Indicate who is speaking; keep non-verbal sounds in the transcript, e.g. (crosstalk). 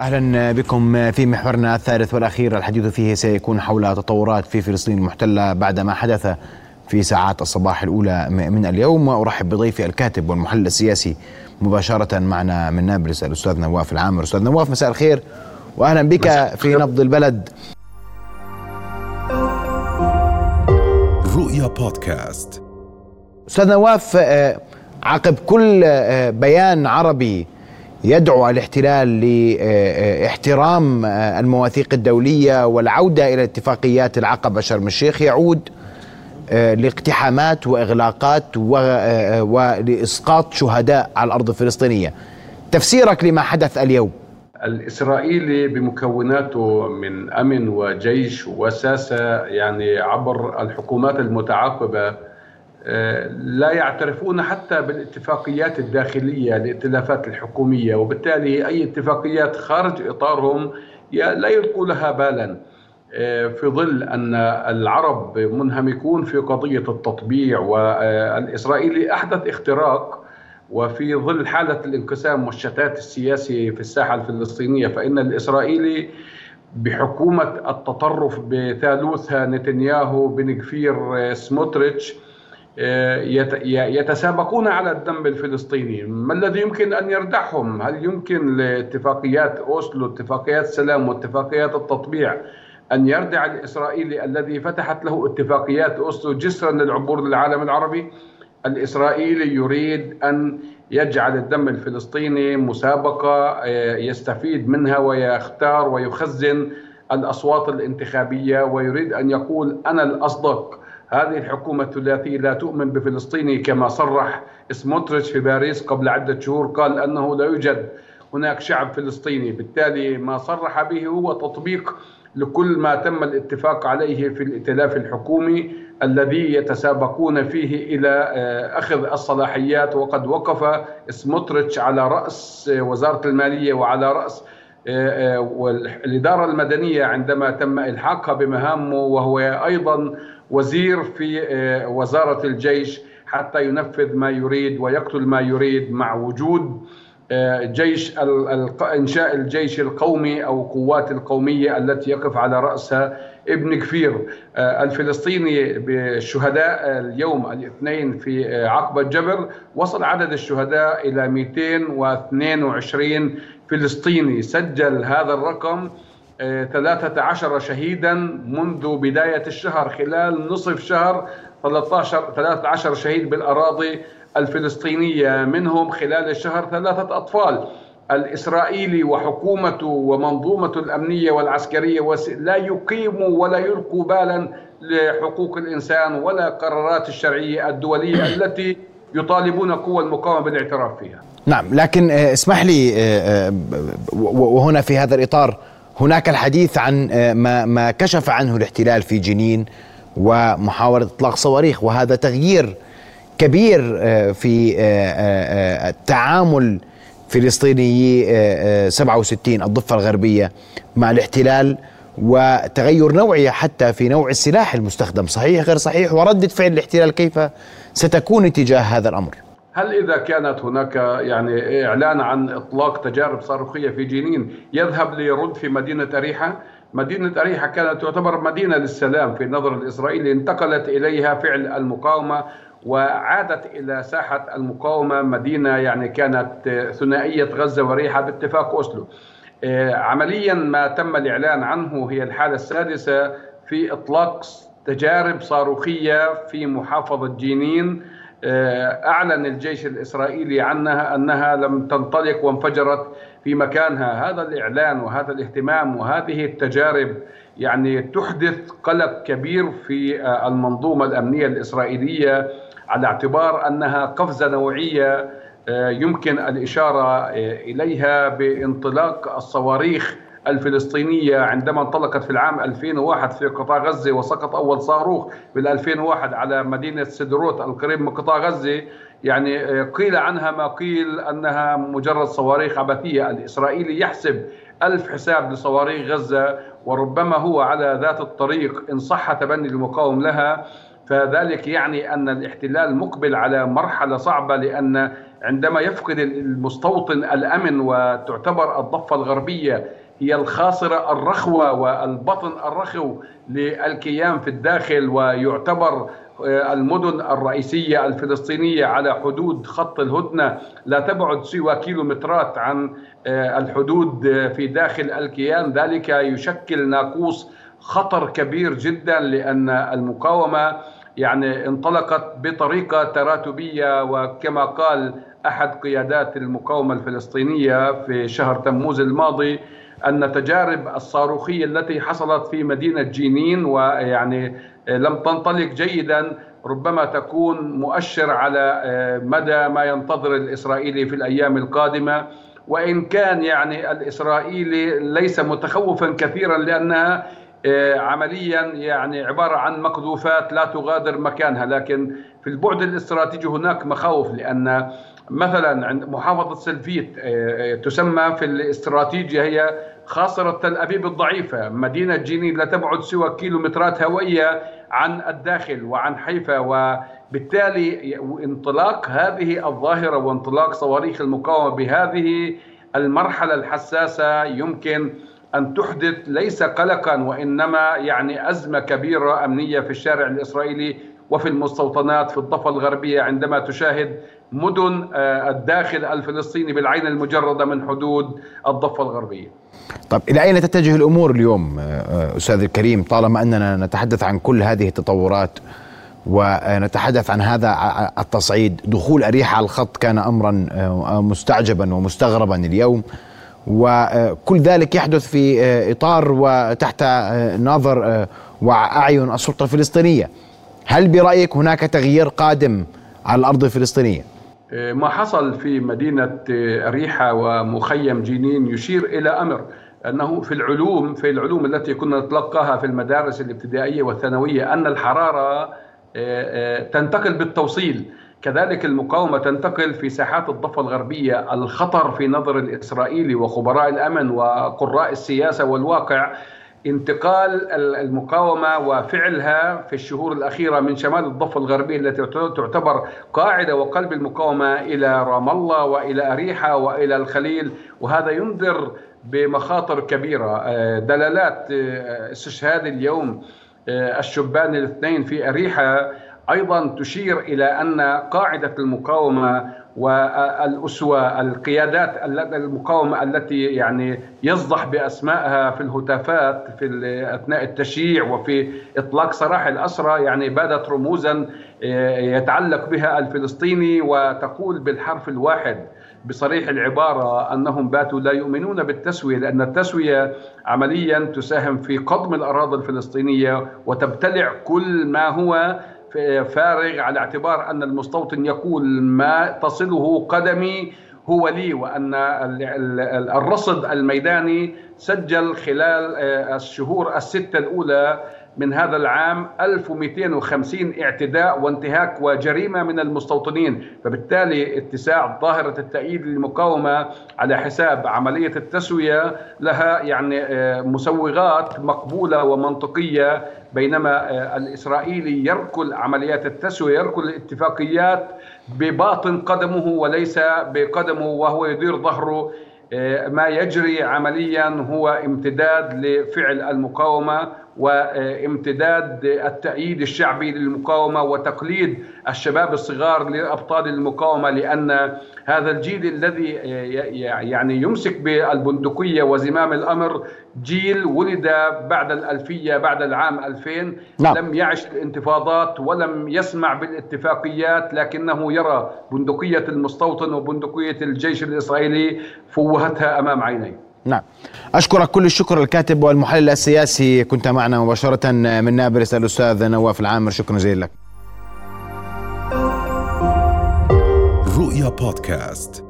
Speaker 1: أهلا بكم في محورنا الثالث والأخير. الحديث فيه سيكون حول تطورات في فلسطين المحتلة بعد ما حدث في ساعات الصباح الأولى من اليوم. وأرحب بضيفي الكاتب والمحلل السياسي مباشرة معنا من نابلس الأستاذ نواف العامر. أستاذ نواف مساء الخير واهلا بك في نبض البلد. رؤيا بودكاست. أستاذ نواف آه، عقب كل آه، بيان عربي يدعو الاحتلال لاحترام آه، المواثيق الدولية والعودة إلى اتفاقيات العقبه شرم الشيخ يعود لاقتحامات وإغلاقات ولإسقاط شهداء على الأرض الفلسطينية. تفسيرك لما حدث اليوم؟
Speaker 2: الإسرائيلي بمكوناته من أمن وجيش وساسة يعني عبر الحكومات المتعاقبة آه، لا يعترفون حتى بالاتفاقيات الداخلية الائتلافات الحكومية. وبالتالي أي اتفاقيات خارج إطارهم لا يلقوا لها بالا. آه، في ظل أن العرب منهمكون في قضية التطبيع والإسرائيلي أحدث اختراق وفي ظل حالة الانقسام والشتات السياسي في الساحة الفلسطينية فإن الإسرائيلي بحكومة التطرف بثالوثها نتنياهو بن كفير سموتريتش آه، يتسابقون على الدم الفلسطيني. ما الذي يمكن أن يردعهم هل يمكن لاتفاقيات أوسلو اتفاقيات السلام واتفاقيات التطبيع أن يردع الإسرائيلي الذي فتحت له اتفاقيات أوسلو جسرا للعبور للعالم العربي؟ الإسرائيلي يريد أن يجعل الدم الفلسطيني مسابقة آه، يستفيد منها ويختار ويخزن الأصوات الانتخابية ويريد أن يقول أنا الأصدق هذه الحكومة الثلاثية لا تؤمن بفلسطيني كما صرح سموتريتش في باريس قبل عدة شهور قال أنه لا يوجد هناك شعب فلسطيني. بالتالي ما صرح به هو تطبيق لكل ما تم الاتفاق عليه في الائتلاف الحكومي الذي يتسابقون فيه إلى آه، أخذ الصلاحيات. وقد وقف سموتريتش على رأس وزارة المالية وعلى رأس آه، آه، والإدارة المدنية عندما تم إلحاقها بمهامه وهو أيضا وزير في وزارة الجيش حتى ينفذ ما يريد ويقتل ما يريد مع وجود جيش إنشاء الجيش القومي أو قوات القومية التي يقف على رأسها ابن كفير. آه، الفلسطيني بالشهداء اليوم الاثنين في آه، عقبة جبر وصل عدد الشهداء إلى 222 فلسطيني. سجل هذا الرقم 13 آه، شهيدا منذ بداية الشهر خلال نصف شهر 13 13 شهيد بالأراضي الفلسطينية. منهم خلال الشهر ثلاثة أطفال الإسرائيلي وحكومته ومنظومته الأمنية والعسكرية لا يقيموا ولا يلقوا بالا لحقوق الإنسان ولا قرارات الشرعية الدولية (coughs) التي يطالبون قوى المقاومة بالاعتراف فيها.
Speaker 1: نعم لكن آه، اسمح لي آه، آه، وهنا في هذا الإطار هناك الحديث عن ما ما كشف عنه الاحتلال في جنين ومحاولة إطلاق صواريخ وهذا تغيير كبير آه، في آه، آه، التعامل فلسطيني 67 الضفة الغربية مع الاحتلال وتغير نوعي حتى في نوع السلاح المستخدم. صحيح غير صحيح؟ وردة فعل الاحتلال كيف ستكون تجاه هذا الأمر؟
Speaker 2: هل إذا كانت هناك يعني إعلان عن إطلاق تجارب صاروخية في جنين يذهب ليرد في مدينة أريحة؟ مدينة أريحة كانت تعتبر مدينة للسلام في نظر الإسرائيلي انتقلت إليها فعل المقاومة وعادت إلى ساحة المقاومة مدينة يعني كانت ثنائية غزة وريحة باتفاق أوسلو. آه، عمليا ما تم الإعلان عنه هي الحالة السادسة في إطلاق تجارب صاروخية في محافظة جنين. أعلن الجيش الإسرائيلي عنها أنها لم تنطلق وانفجرت في مكانها. هذا الإعلان وهذا الاهتمام وهذه التجارب يعني تحدث قلق كبير في آه، المنظومة الأمنية الإسرائيلية على اعتبار أنها قفزة نوعية آه، يمكن الإشارة آه، إليها بانطلاق الصواريخ الفلسطينية عندما انطلقت في العام 2001 في قطاع غزة وسقط أول صاروخ بال 2001 على مدينة سدروت القريب من قطاع غزة يعني آه، قيل عنها ما قيل أنها مجرد صواريخ عبثية. الإسرائيلي يحسب ألف حساب لصواريخ غزة وربما هو على ذات الطريق إن صح تبني المقاوم لها. فذلك يعني أن الاحتلال مقبل على مرحلة صعبة لأن عندما يفقد المستوطن الأمن وتعتبر الضفة الغربية هي الخاصرة الرخوة والبطن الرخو للكيان في الداخل ويعتبر آه، المدن الرئيسية الفلسطينية على حدود خط الهدنة. لا تبعد سوى كيلومترات عن آه، الحدود في داخل الكيان. ذلك يشكل ناقوس خطر كبير جدا لأن المقاومة يعني انطلقت بطريقة تراتبية وكما قال أحد قيادات المقاومة الفلسطينية في شهر تموز الماضي أن تجارب الصاروخية التي حصلت في مدينة جينين ويعني لم تنطلق جيدا ربما تكون مؤشر على مدى ما ينتظر الإسرائيلي في الأيام القادمة. وإن كان يعني الإسرائيلي ليس متخوفا كثيرا لأنها عمليا يعني عبارة عن مقذوفات لا تغادر مكانها. لكن في البعد الاستراتيجي هناك مخاوف لأن مثلا عند محافظة سلفيت آه، آه، تسمى في الاستراتيجيا هي خاصرة تل أبيب الضعيفة. مدينة جنين لا تبعد سوى كيلومترات هوية عن الداخل وعن حيفا وبالتالي انطلاق هذه الظاهرة وانطلاق صواريخ المقاومة بهذه المرحلة الحساسة يمكن أن تحدث ليس قلقا وإنما يعني أزمة كبيرة أمنية في الشارع الإسرائيلي وفي المستوطنات في الضفة الغربية عندما تشاهد مدن آه، الداخل الفلسطيني بالعين المجردة من حدود الضفة الغربية.
Speaker 1: طب إلى أين تتجه الأمور اليوم آه، آه، أستاذ الكريم؟ طالما أننا نتحدث عن كل هذه التطورات ونتحدث عن هذا التصعيد دخول أريحة على الخط كان أمرا مستعجبا ومستغربا اليوم. وكل ذلك يحدث في إطار وتحت نظر وأعين السلطة الفلسطينية. هل برأيك هناك تغيير قادم على الأرض الفلسطينية؟
Speaker 2: ما حصل في مدينة أريحة ومخيم جنين يشير إلى أمر أنه في العلوم في العلوم التي كنا نتلقاها في المدارس الابتدائية والثانوية أن الحرارة آه، تنتقل بالتوصيل كذلك المقاومة تنتقل في ساحات الضفة الغربية الخطر في نظر الإسرائيلي وخبراء الأمن وقراء السياسة والواقع انتقال المقاومة وفعلها في الشهور الأخيرة من شمال الضفة الغربية التي تعتبر قاعدة وقلب المقاومة إلى رام الله وإلى أريحة وإلى الخليل. وهذا ينذر بمخاطر كبيرة. آه، دلالات آه، استشهاد اليوم آه، الشبان الاثنين في أريحة أيضا تشير إلى أن قاعدة المقاومة والأسوة القيادات المقاومة التي يعني يصدح بأسمائها في الهتافات في أثناء التشييع وفي إطلاق سراح الأسرى يعني بادت رموزا آه، يتعلق بها الفلسطيني وتقول بالحرف الواحد بصريح العبارة أنهم باتوا لا يؤمنون بالتسوية لأن التسوية عمليا تساهم في قضم الأراضي الفلسطينية وتبتلع كل ما هو فارغ على اعتبار أن المستوطن يقول ما تصله قدمي هو لي وأن الرصد الميداني سجل خلال آه، الشهور الستة الأولى من هذا العام 1250 اعتداء وانتهاك وجريمة من المستوطنين. فبالتالي اتساع ظاهرة التأييد للمقاومة على حساب عملية التسوية لها يعني آه، مسوغات مقبولة ومنطقية بينما آه، الإسرائيلي يركل عمليات التسوية يركل الاتفاقيات بباطن قدمه وليس بقدمه وهو يدير ظهره ما يجري عمليا هو امتداد لفعل المقاومة. وامتداد التأييد الشعبي للمقاومة وتقليد الشباب الصغار لأبطال المقاومة لأن هذا الجيل الذي يعني يمسك بالبندقية وزمام الأمر جيل ولد بعد الألفية بعد العام 2000 نعم. لم يعش الانتفاضات ولم يسمع بالاتفاقيات لكنه يرى بندقية المستوطن وبندقية الجيش الإسرائيلي فوهتها أمام عينيه
Speaker 1: نعم. أشكرك كل الشكر الكاتب والمحلل السياسي. كنت معنا مباشرة من نابلس. الأستاذ نواف العامر شكرا جزيلا لك. رؤيا بودكاست.